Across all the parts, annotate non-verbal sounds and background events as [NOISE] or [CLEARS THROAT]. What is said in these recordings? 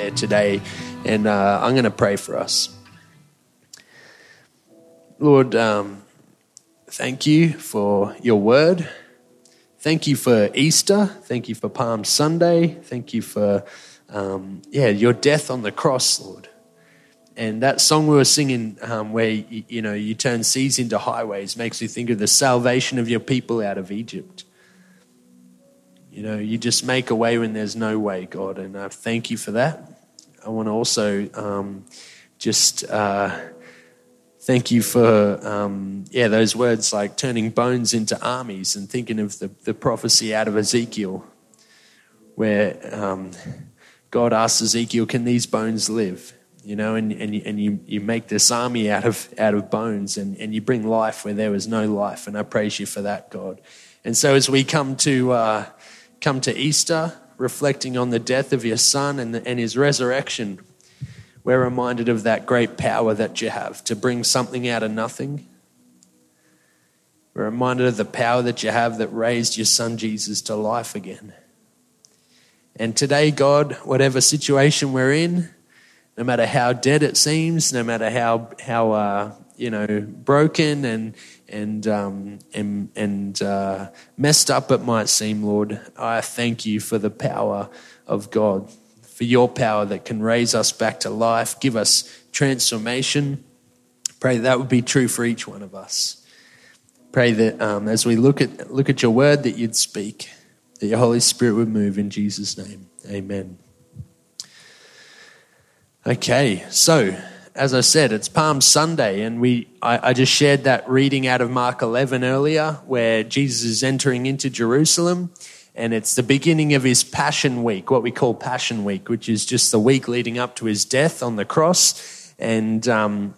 share today. And uh, I'm going to pray for us. Lord, um, thank you for your word. Thank you for Easter. Thank you for Palm Sunday. Thank you for, um, yeah, your death on the cross, Lord. And that song we were singing, um, where you, you know you turn seas into highways, makes me think of the salvation of your people out of Egypt. You know, you just make a way when there's no way, God, and I thank you for that. I want to also um, just uh, thank you for um, yeah those words like turning bones into armies, and thinking of the, the prophecy out of Ezekiel, where um, God asks Ezekiel, "Can these bones live?" you know, and, and, you, and you, you make this army out of, out of bones and, and you bring life where there was no life. And I praise you for that, God. And so as we come to, uh, come to Easter, reflecting on the death of your son and, the, and his resurrection, we're reminded of that great power that you have to bring something out of nothing. We're reminded of the power that you have that raised your son Jesus to life again. And today, God, whatever situation we're in, no matter how dead it seems, no matter how how uh, you know broken and and um, and, and uh, messed up it might seem, Lord, I thank you for the power of God, for your power that can raise us back to life, give us transformation. Pray that, would be true for each one of us. Pray that um, as we look at look at your word, that you'd speak, that your Holy Spirit would move in Jesus' name. Amen. Okay, so as I said, it's Palm Sunday, and we I, I, just shared that reading out of Mark 11 earlier, where Jesus is entering into Jerusalem, and it's the beginning of his Passion Week, what we call Passion Week, which is just the week leading up to his death on the cross, and um,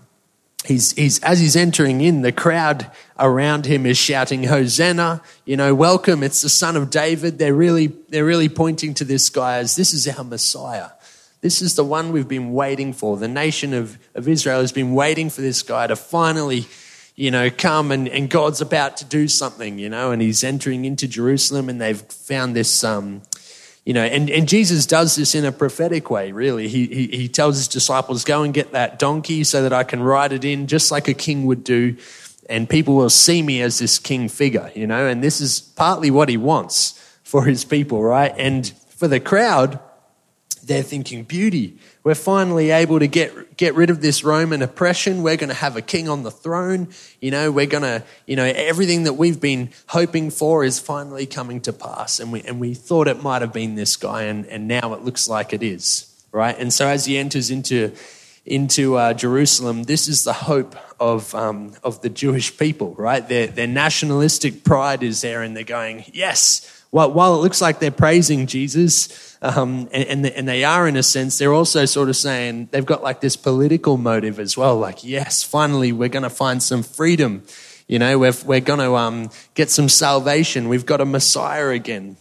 he's, he's as he's entering in, the crowd around him is shouting, "Hosanna!" You know, welcome! It's the Son of David. They're really they're really pointing to this guy as this is our Messiah. This is the one we've been waiting for. The nation of, of Israel has been waiting for this guy to finally, you know, come and, and God's about to do something, you know, and he's entering into Jerusalem and they've found this, um, you know, and, and Jesus does this in a prophetic way, really. He, he, he tells his disciples, go and get that donkey so that I can ride it in just like a king would do. And people will see me as this king figure, you know, and this is partly what he wants for his people, right? And for the crowd, they're thinking beauty. We're finally able to get, get rid of this Roman oppression. We're going to have a king on the throne. You know, we're going to, you know, everything that we've been hoping for is finally coming to pass. And we, and we thought it might have been this guy, and, and now it looks like it is, right? And so as he enters into, into uh, Jerusalem, this is the hope of, um, of the Jewish people, right? Their, their nationalistic pride is there, and they're going, yes. While it looks like they're praising Jesus, um, and, and, they are in a sense, they're also sort of saying they've got like this political motive as well. Like, yes, finally, we're going to find some freedom. You know, we're, we're going to um, get some salvation. We've got a Messiah again.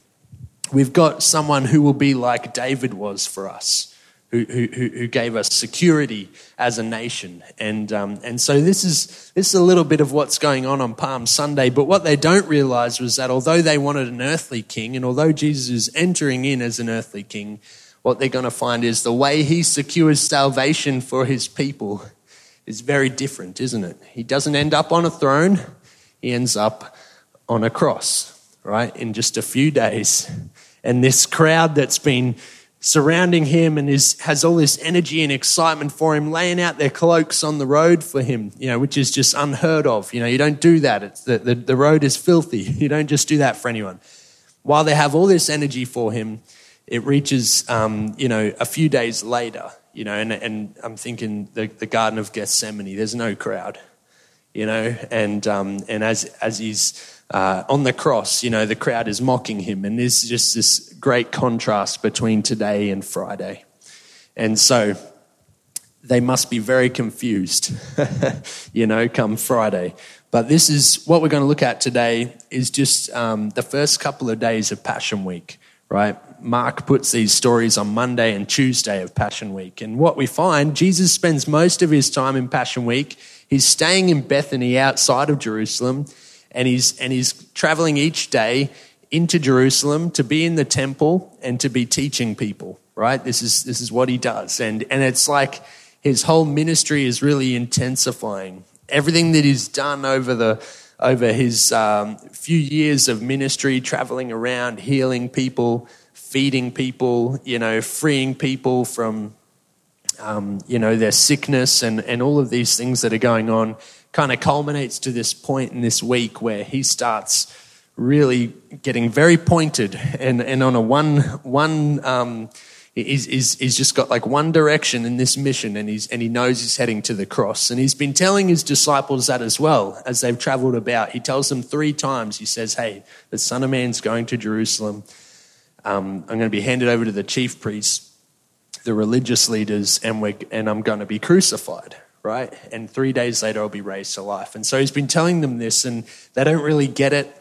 We've got someone who will be like David was for us who, who, who gave us security as a nation. And, um, and so this is, this is a little bit of what's going on on Palm Sunday. But what they don't realize was that although they wanted an earthly king, and although Jesus is entering in as an earthly king, what they're going to find is the way he secures salvation for his people is very different, isn't it? He doesn't end up on a throne, he ends up on a cross, right? In just a few days. And this crowd that's been surrounding him and is, has all this energy and excitement for him, laying out their cloaks on the road for him, you know, which is just unheard of. You know, you don't do that. It's the, the, the road is filthy. [LAUGHS] You don't just do that for anyone. While they have all this energy for him, it reaches, um, you know, a few days later, you know, and, and I'm thinking the, the Garden of Gethsemane, there's no crowd, you know, and, um, and as, as he's, uh, on the cross, you know, the crowd is mocking him. And there's just this great contrast between today and Friday. And so they must be very confused, [LAUGHS] you know, come Friday. But this is what we're going to look at today is just um, the first couple of days of Passion Week, right? Mark puts these stories on Monday and Tuesday of Passion Week. And what we find, Jesus spends most of his time in Passion Week. He's staying in Bethany outside of Jerusalem and he's, and he's traveling each day into Jerusalem to be in the temple and to be teaching people. right? This is, this is what he does. And, and it's like his whole ministry is really intensifying. Everything that he's done over the over his um, few years of ministry, traveling around, healing people, feeding people, you know, freeing people from, um, you know, their sickness and, and all of these things that are going on, kind of culminates to this point in this week where he starts really getting very pointed and, and on a one, one um, he's, he's, he's just got like one direction in this mission and, he's, and he knows he's heading to the cross. And he's been telling his disciples that as well as they've traveled about. He tells them three times, he says, Hey, the Son of Man's going to Jerusalem. Um, I'm going to be handed over to the chief priests, the religious leaders, and, we're, and I'm going to be crucified, right? And three days later, I'll be raised to life. And so he's been telling them this, and they don't really get it.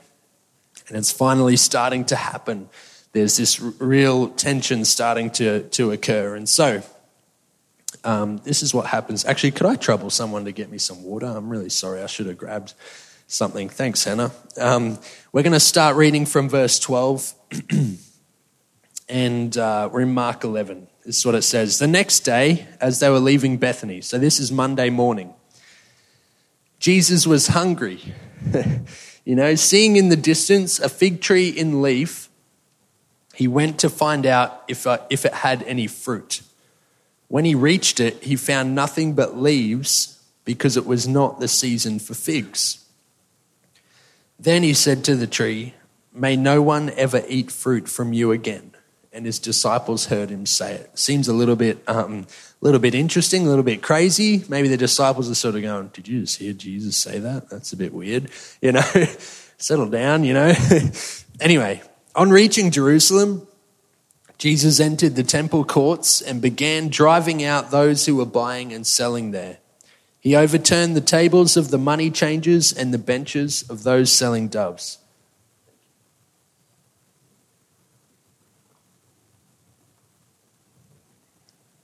And it's finally starting to happen there's this real tension starting to, to occur. And so, um, this is what happens. Actually, could I trouble someone to get me some water? I'm really sorry. I should have grabbed something. Thanks, Hannah. Um, we're going to start reading from verse 12, [CLEARS THROAT] and uh, we're in Mark 11. This is what it says. The next day, as they were leaving Bethany, so this is Monday morning, Jesus was hungry. [LAUGHS] you know, seeing in the distance a fig tree in leaf he went to find out if, uh, if it had any fruit. When he reached it, he found nothing but leaves because it was not the season for figs. Then he said to the tree, May no one ever eat fruit from you again. And his disciples heard him say it. Seems a little bit, um, little bit interesting, a little bit crazy. Maybe the disciples are sort of going, Did you just hear Jesus say that? That's a bit weird. [LAUGHS] You know, [LAUGHS] settle down, you know. [LAUGHS] anyway, on reaching Jerusalem, Jesus entered the temple courts and began driving out those who were buying and selling there. He overturned the tables of the money changers and the benches of those selling doves.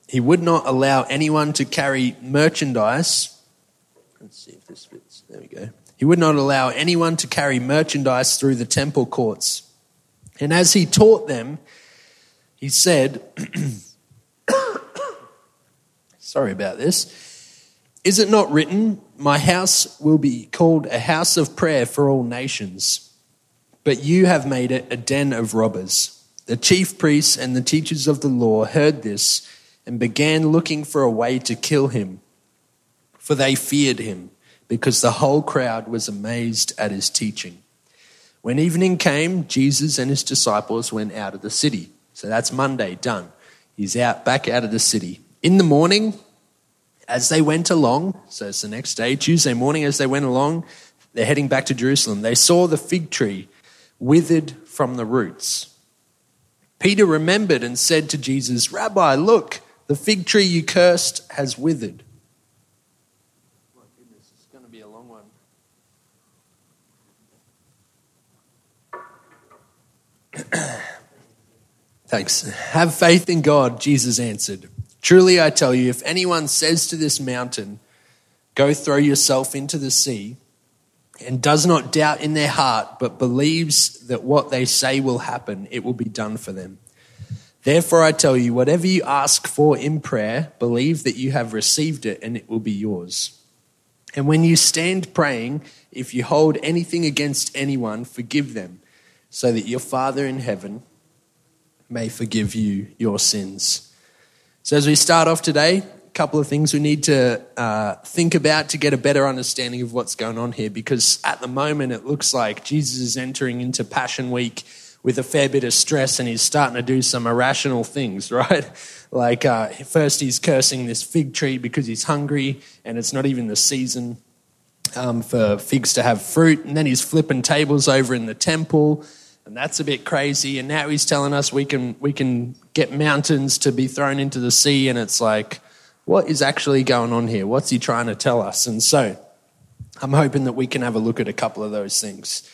He would not allow anyone to carry merchandise. Let's see if this fits. There we go. He would not allow anyone to carry merchandise through the temple courts and as he taught them, he said, [COUGHS] Sorry about this. Is it not written, My house will be called a house of prayer for all nations? But you have made it a den of robbers. The chief priests and the teachers of the law heard this and began looking for a way to kill him, for they feared him, because the whole crowd was amazed at his teaching. When evening came, Jesus and his disciples went out of the city. So that's Monday, done. He's out, back out of the city. In the morning, as they went along, so it's the next day, Tuesday morning, as they went along, they're heading back to Jerusalem. They saw the fig tree withered from the roots. Peter remembered and said to Jesus, Rabbi, look, the fig tree you cursed has withered. My goodness, it's going to be a long one. [CLEARS THROAT] Thanks. Have faith in God, Jesus answered. Truly I tell you, if anyone says to this mountain, Go throw yourself into the sea, and does not doubt in their heart, but believes that what they say will happen, it will be done for them. Therefore, I tell you, whatever you ask for in prayer, believe that you have received it, and it will be yours. And when you stand praying, if you hold anything against anyone, forgive them so that your Father in heaven may forgive you your sins. So, as we start off today, a couple of things we need to uh, think about to get a better understanding of what's going on here, because at the moment it looks like Jesus is entering into Passion Week with a fair bit of stress and he's starting to do some irrational things, [LAUGHS] right? Like, uh, first he's cursing this fig tree because he's hungry and it's not even the season um, for figs to have fruit. And then he's flipping tables over in the temple, and that's a bit crazy. And now he's telling us we can we can get mountains to be thrown into the sea, and it's like, what is actually going on here? What's he trying to tell us? And so, I'm hoping that we can have a look at a couple of those things.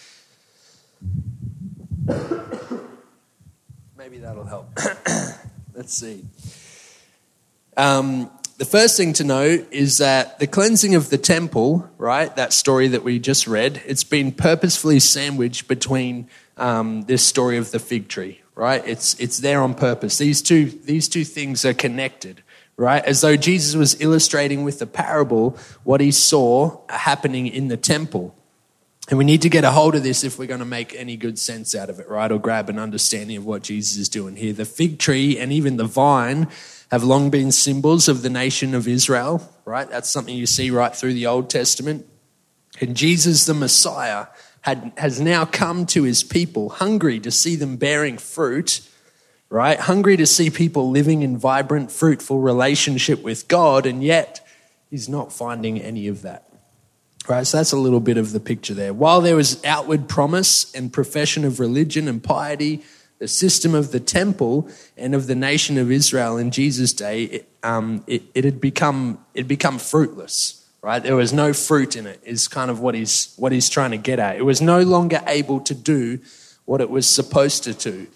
[COUGHS] Maybe that'll help. [COUGHS] Let's see. Um, the first thing to know is that the cleansing of the temple, right, that story that we just read, it's been purposefully sandwiched between um, this story of the fig tree, right? It's, it's there on purpose. These two, these two things are connected, right? As though Jesus was illustrating with the parable what he saw happening in the temple. And we need to get a hold of this if we're going to make any good sense out of it, right? Or grab an understanding of what Jesus is doing here. The fig tree and even the vine have long been symbols of the nation of Israel, right? That's something you see right through the Old Testament. And Jesus, the Messiah, had, has now come to his people, hungry to see them bearing fruit, right? Hungry to see people living in vibrant, fruitful relationship with God, and yet he's not finding any of that. Right, so that's a little bit of the picture there. While there was outward promise and profession of religion and piety, the system of the temple and of the nation of Israel in Jesus' day, it, um, it, it had become it become fruitless right? There was no fruit in it, is kind of what he's, what he's trying to get at. It was no longer able to do what it was supposed to do.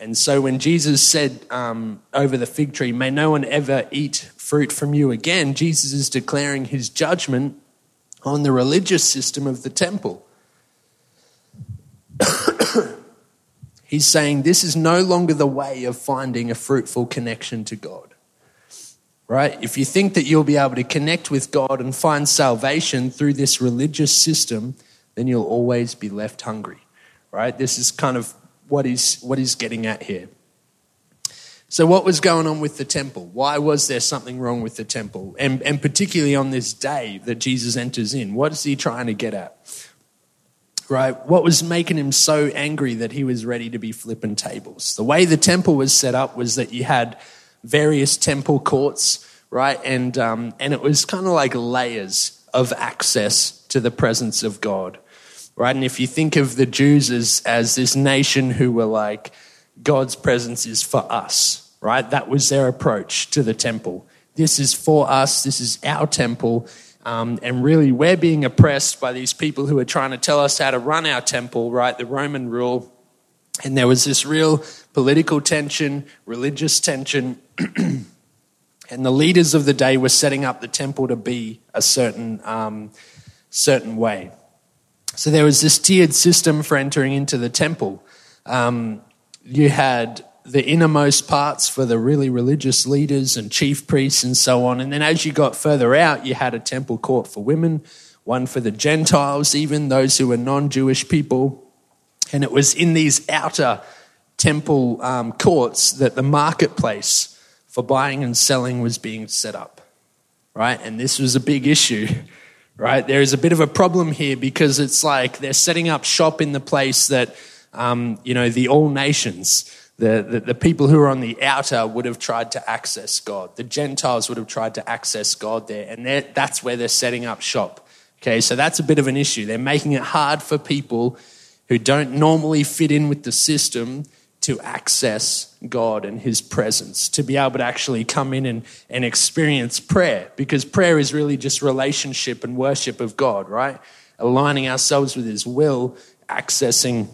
And so when Jesus said um, over the fig tree, May no one ever eat fruit from you again, Jesus is declaring his judgment on the religious system of the temple. [COUGHS] He's saying this is no longer the way of finding a fruitful connection to God right? If you think that you'll be able to connect with God and find salvation through this religious system, then you'll always be left hungry, right? This is kind of what he's, what he's getting at here. So, what was going on with the temple? Why was there something wrong with the temple? And, and particularly on this day that Jesus enters in, what is he trying to get at? Right? What was making him so angry that he was ready to be flipping tables? The way the temple was set up was that you had various temple courts, right? And, um, and it was kind of like layers of access to the presence of God, right? And if you think of the Jews as, as this nation who were like, God's presence is for us, right? That was their approach to the temple. This is for us, this is our temple. Um, and really, we're being oppressed by these people who are trying to tell us how to run our temple, right? The Roman rule. And there was this real political tension, religious tension, [CLEARS THROAT] and the leaders of the day were setting up the temple to be a certain, um, certain way. So there was this tiered system for entering into the temple. Um, you had the innermost parts for the really religious leaders and chief priests and so on. And then as you got further out, you had a temple court for women, one for the Gentiles, even those who were non Jewish people. And it was in these outer temple um, courts that the marketplace for buying and selling was being set up, right? And this was a big issue, right? There is a bit of a problem here because it's like they're setting up shop in the place that, um, you know, the all nations, the, the, the, people who are on the outer would have tried to access God. The Gentiles would have tried to access God there, and that's where they're setting up shop. Okay, so that's a bit of an issue. They're making it hard for people who don't normally fit in with the system to access God and His presence, to be able to actually come in and, and experience prayer, because prayer is really just relationship and worship of God, right? Aligning ourselves with His will, accessing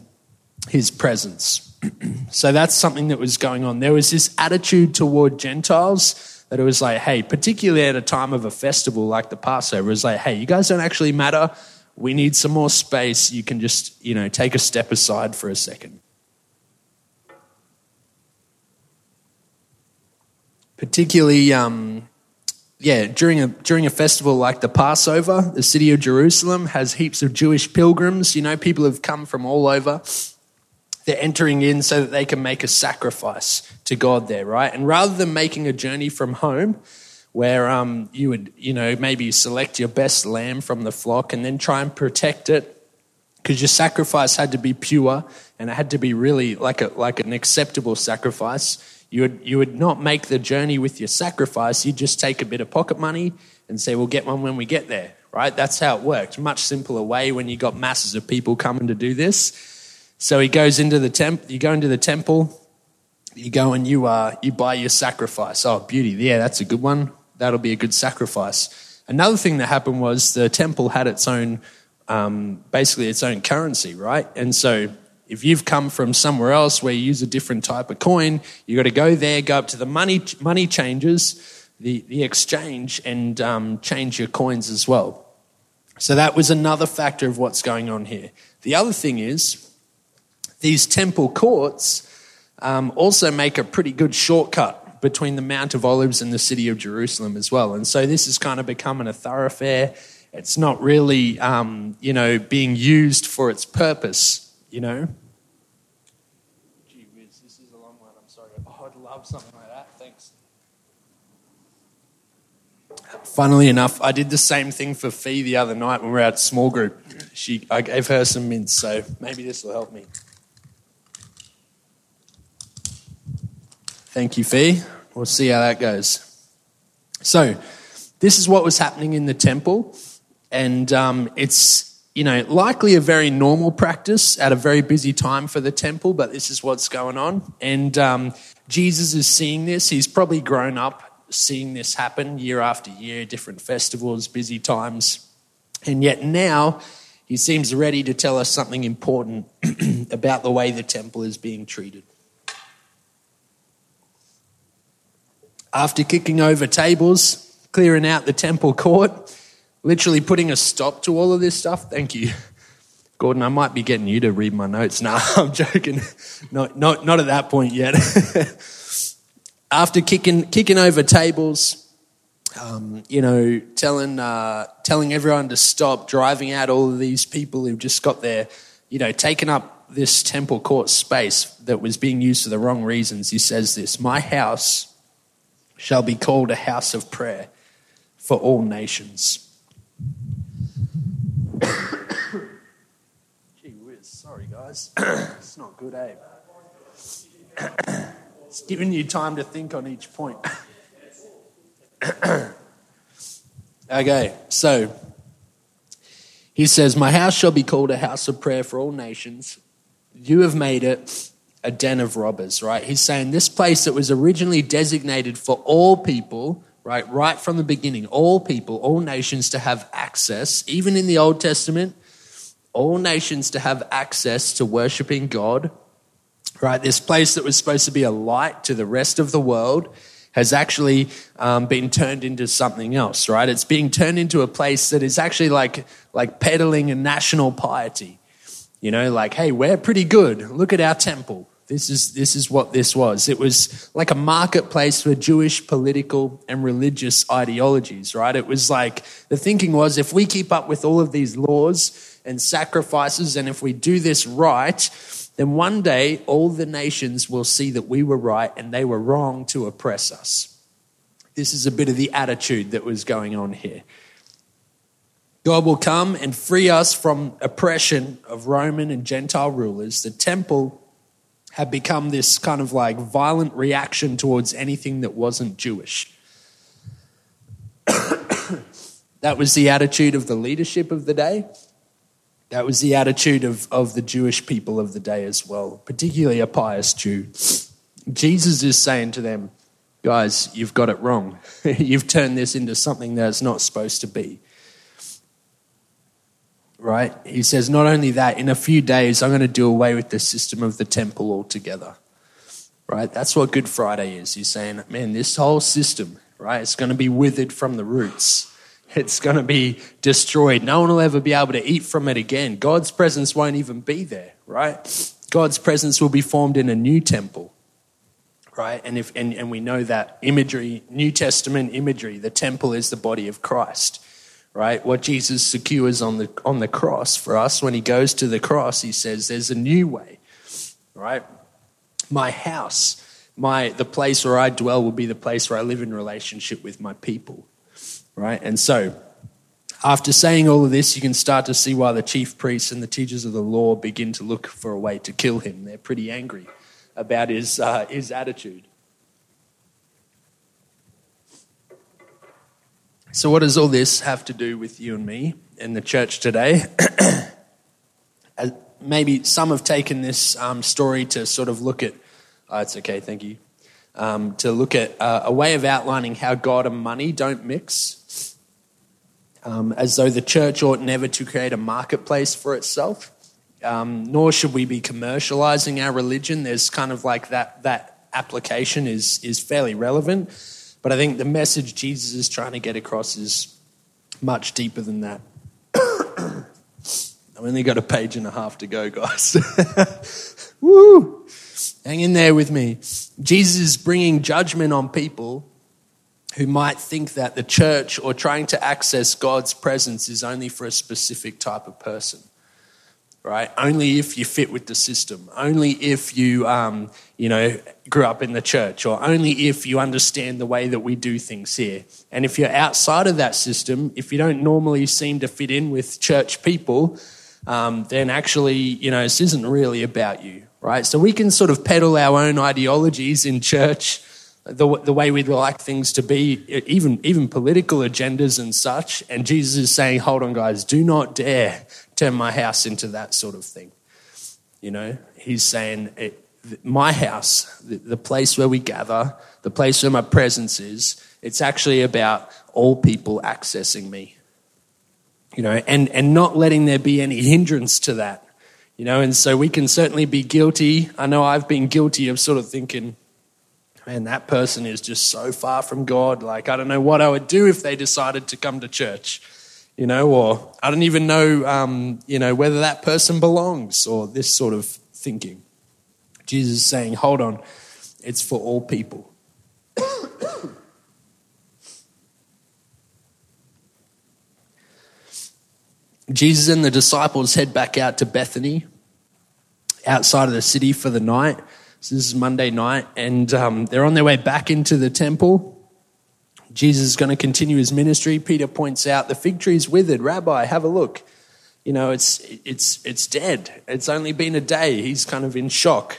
His presence. [CLEARS THROAT] so that's something that was going on. There was this attitude toward Gentiles that it was like, hey, particularly at a time of a festival like the Passover, it was like, hey, you guys don't actually matter. We need some more space. You can just, you know, take a step aside for a second. particularly um, yeah during a during a festival like the Passover, the city of Jerusalem has heaps of Jewish pilgrims. You know, people have come from all over. They're entering in so that they can make a sacrifice to God there, right? And rather than making a journey from home, where um, you would, you know, maybe select your best lamb from the flock and then try and protect it, because your sacrifice had to be pure and it had to be really like a like an acceptable sacrifice you would, you would not make the journey with your sacrifice. You'd just take a bit of pocket money and say, we'll get one when we get there, right? That's how it worked. Much simpler way when you got masses of people coming to do this. So he goes into the temple, you go into the temple, you go and you, uh, you buy your sacrifice. Oh, beauty. Yeah, that's a good one. That'll be a good sacrifice. Another thing that happened was the temple had its own, um, basically its own currency, right? And so if you've come from somewhere else where you use a different type of coin, you've got to go there, go up to the money, money changers, the, the exchange, and um, change your coins as well. So that was another factor of what's going on here. The other thing is, these temple courts, um, also make a pretty good shortcut between the Mount of Olives and the city of Jerusalem as well. And so this is kind of becoming a thoroughfare. It's not really, um, you know, being used for its purpose, you know. Gee whiz, this is a long one. I'm sorry. Oh, I'd love something like that. Thanks. Funnily enough, I did the same thing for Fee the other night when we were at small group. She, I gave her some mints, so maybe this will help me. Thank you, Fee. We'll see how that goes. So, this is what was happening in the temple, and um, it's you know likely a very normal practice at a very busy time for the temple, but this is what's going on, and um, Jesus is seeing this. He's probably grown up seeing this happen year after year, different festivals, busy times, and yet now he seems ready to tell us something important [CLEARS THROAT] about the way the temple is being treated. After kicking over tables, clearing out the temple court, literally putting a stop to all of this stuff. Thank you. Gordon, I might be getting you to read my notes. now. [LAUGHS] I'm joking. Not, not, not at that point yet. [LAUGHS] After kicking, kicking over tables, um, you know, telling, uh, telling everyone to stop, driving out all of these people who've just got their, you know, taken up this temple court space that was being used for the wrong reasons, he says this My house shall be called a house of prayer for all nations. [COUGHS] Gee whiz, sorry guys. [COUGHS] it's not good, Abe. Eh? [COUGHS] it's giving you time to think on each point. okay, so he says, My house shall be called a house of prayer for all nations. You have made it a den of robbers, right? He's saying this place that was originally designated for all people, right, right from the beginning, all people, all nations to have access, even in the Old Testament, all nations to have access to worshiping God, right? This place that was supposed to be a light to the rest of the world has actually um, been turned into something else, right? It's being turned into a place that is actually like, like peddling a national piety. You know, like, hey, we're pretty good. Look at our temple. This is, this is what this was. It was like a marketplace for Jewish political and religious ideologies, right? It was like the thinking was if we keep up with all of these laws and sacrifices, and if we do this right, then one day all the nations will see that we were right and they were wrong to oppress us. This is a bit of the attitude that was going on here. God will come and free us from oppression of Roman and Gentile rulers. The temple had become this kind of like violent reaction towards anything that wasn't Jewish. [COUGHS] that was the attitude of the leadership of the day. That was the attitude of, of the Jewish people of the day as well, particularly a pious Jew. Jesus is saying to them, guys, you've got it wrong. [LAUGHS] you've turned this into something that it's not supposed to be right? He says, not only that, in a few days, I'm going to do away with the system of the temple altogether, right? That's what Good Friday is. He's saying, man, this whole system, right, it's going to be withered from the roots. It's going to be destroyed. No one will ever be able to eat from it again. God's presence won't even be there, right? God's presence will be formed in a new temple, right? And, if, and, and we know that imagery, New Testament imagery, the temple is the body of Christ right? What Jesus secures on the, on the cross for us when he goes to the cross, he says, There's a new way, right? My house, my, the place where I dwell will be the place where I live in relationship with my people, right? And so, after saying all of this, you can start to see why the chief priests and the teachers of the law begin to look for a way to kill him. They're pretty angry about his, uh, his attitude. So, what does all this have to do with you and me in the church today? [CLEARS THROAT] Maybe some have taken this um, story to sort of look at, oh, it's okay, thank you, um, to look at uh, a way of outlining how God and money don't mix, um, as though the church ought never to create a marketplace for itself. Um, nor should we be commercializing our religion. There's kind of like that, that application is, is fairly relevant but I think the message Jesus is trying to get across is much deeper than that. [COUGHS] I've only got a page and a half to go, guys. [LAUGHS] Woo! Hang in there with me. Jesus is bringing judgment on people who might think that the church or trying to access God's presence is only for a specific type of person, right? Only if you fit with the system, only if you, um, you know, grew up in the church, or only if you understand the way that we do things here. And if you're outside of that system, if you don't normally seem to fit in with church people, um, then actually, you know, this isn't really about you, right? So we can sort of peddle our own ideologies in church the, the way we'd like things to be, even, even political agendas and such. And Jesus is saying, hold on, guys, do not dare turn my house into that sort of thing. You know, he's saying, it, my house, the, the place where we gather, the place where my presence is, it's actually about all people accessing me. You know, and, and not letting there be any hindrance to that. You know, and so we can certainly be guilty. I know I've been guilty of sort of thinking, man, that person is just so far from God. Like, I don't know what I would do if they decided to come to church, you know, or I don't even know, um, you know, whether that person belongs or this sort of thinking. Jesus is saying, hold on, it's for all people. [COUGHS] Jesus and the disciples head back out to Bethany outside of the city for the night. So this is Monday night, and um, they're on their way back into the temple. Jesus is going to continue his ministry. Peter points out the fig tree's withered. Rabbi, have a look. You know, it's it's it's dead. It's only been a day. He's kind of in shock.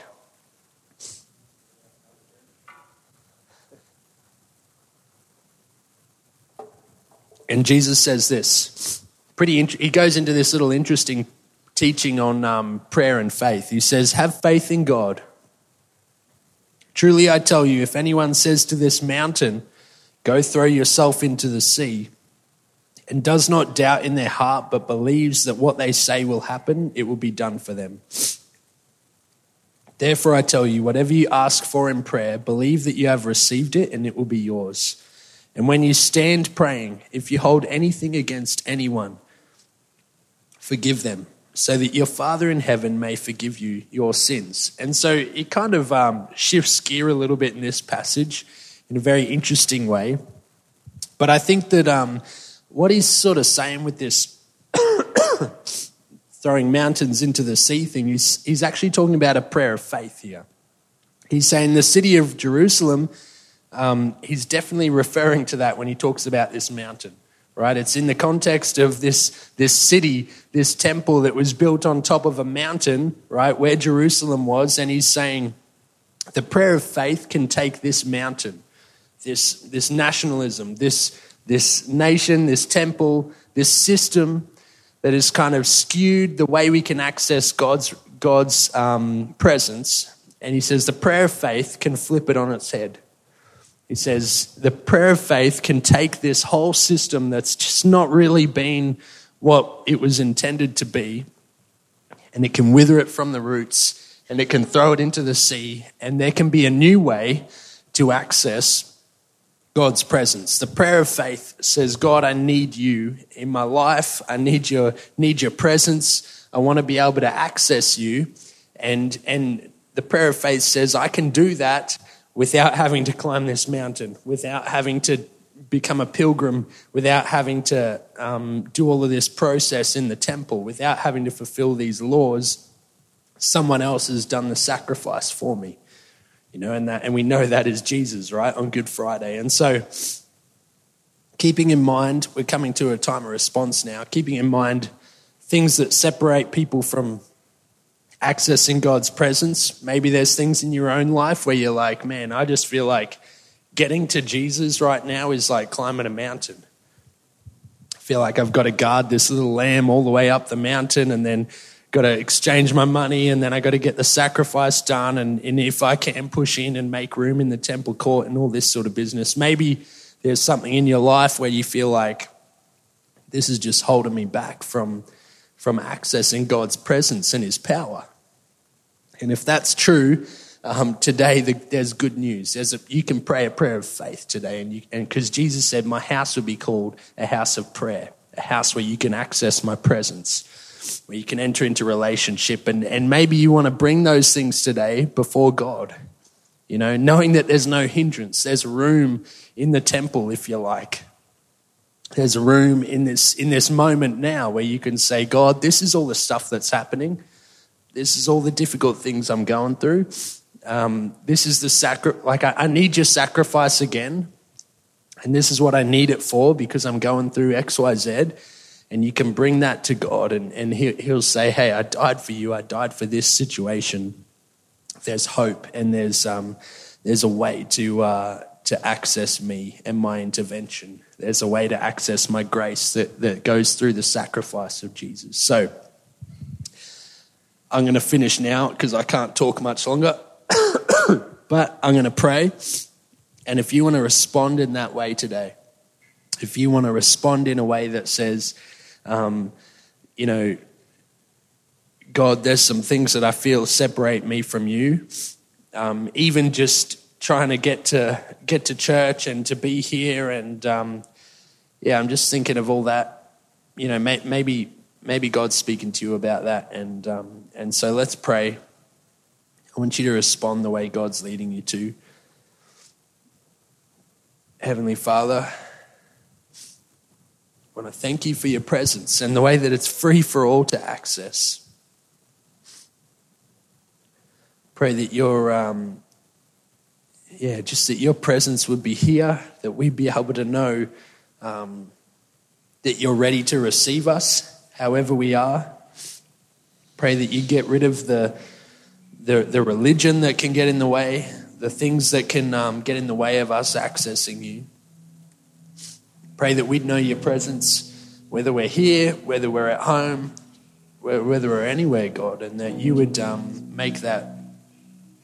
And Jesus says this. Pretty. Int- he goes into this little interesting teaching on um, prayer and faith. He says, "Have faith in God." Truly I tell you, if anyone says to this mountain, Go throw yourself into the sea, and does not doubt in their heart, but believes that what they say will happen, it will be done for them. Therefore, I tell you, whatever you ask for in prayer, believe that you have received it, and it will be yours. And when you stand praying, if you hold anything against anyone, forgive them so that your Father in heaven may forgive you your sins. And so it kind of um, shifts gear a little bit in this passage in a very interesting way. But I think that um, what he's sort of saying with this [COUGHS] throwing mountains into the sea thing, he's, he's actually talking about a prayer of faith here. He's saying the city of Jerusalem, um, he's definitely referring to that when he talks about this mountain right? It's in the context of this, this city, this temple that was built on top of a mountain, right, where Jerusalem was. And he's saying the prayer of faith can take this mountain, this, this nationalism, this, this nation, this temple, this system that is kind of skewed the way we can access God's, God's um, presence. And he says the prayer of faith can flip it on its head. He says the prayer of faith can take this whole system that's just not really been what it was intended to be, and it can wither it from the roots, and it can throw it into the sea, and there can be a new way to access God's presence. The prayer of faith says, God, I need you in my life. I need your, need your presence. I want to be able to access you. And, and the prayer of faith says, I can do that without having to climb this mountain, without having to become a pilgrim, without having to um, do all of this process in the temple, without having to fulfill these laws, someone else has done the sacrifice for me. You know, and that and we know that is Jesus, right, on Good Friday. And so keeping in mind, we're coming to a time of response now, keeping in mind things that separate people from accessing God's presence. Maybe there's things in your own life where you're like, man, I just feel like getting to Jesus right now is like climbing a mountain. I feel like I've got to guard this little lamb all the way up the mountain and then got to exchange my money and then I got to get the sacrifice done. And, and if I can push in and make room in the temple court and all this sort of business, maybe there's something in your life where you feel like this is just holding me back from from accessing God's presence and His power. And if that's true, um, today the, there's good news. There's a, you can pray a prayer of faith today, and because Jesus said, "My house will be called a house of prayer, a house where you can access my presence." where you can enter into relationship. And, and maybe you want to bring those things today before God. You know, knowing that there's no hindrance, there's room in the temple, if you like. There's a room in this, in this moment now where you can say, God, this is all the stuff that's happening. This is all the difficult things I'm going through. Um, this is the sacri- like I, I need your sacrifice again. And this is what I need it for because I'm going through X, Y, Z. And you can bring that to God, and, and he, He'll say, Hey, I died for you. I died for this situation. There's hope, and there's, um, there's a way to, uh, to access me and my intervention. There's a way to access my grace that, that goes through the sacrifice of Jesus. So I'm going to finish now because I can't talk much longer. [COUGHS] but I'm going to pray. And if you want to respond in that way today, if you want to respond in a way that says, um, you know, God, there's some things that I feel separate me from you. Um, even just trying to get to get to church and to be here, and um, yeah, I'm just thinking of all that. You know, may, maybe maybe God's speaking to you about that, and um, and so let's pray. I want you to respond the way God's leading you to. Heavenly Father, I want to thank you for your presence and the way that it's free for all to access. Pray that your, um, yeah, just that your presence would be here, that we'd be able to know um, that you're ready to receive us, however we are. Pray that you get rid of the, the, the religion that can get in the way, the things that can um, get in the way of us accessing you. Pray that we'd know your presence, whether we're here, whether we're at home, whether we're anywhere, God, and that you would um, make that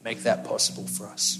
make that possible for us.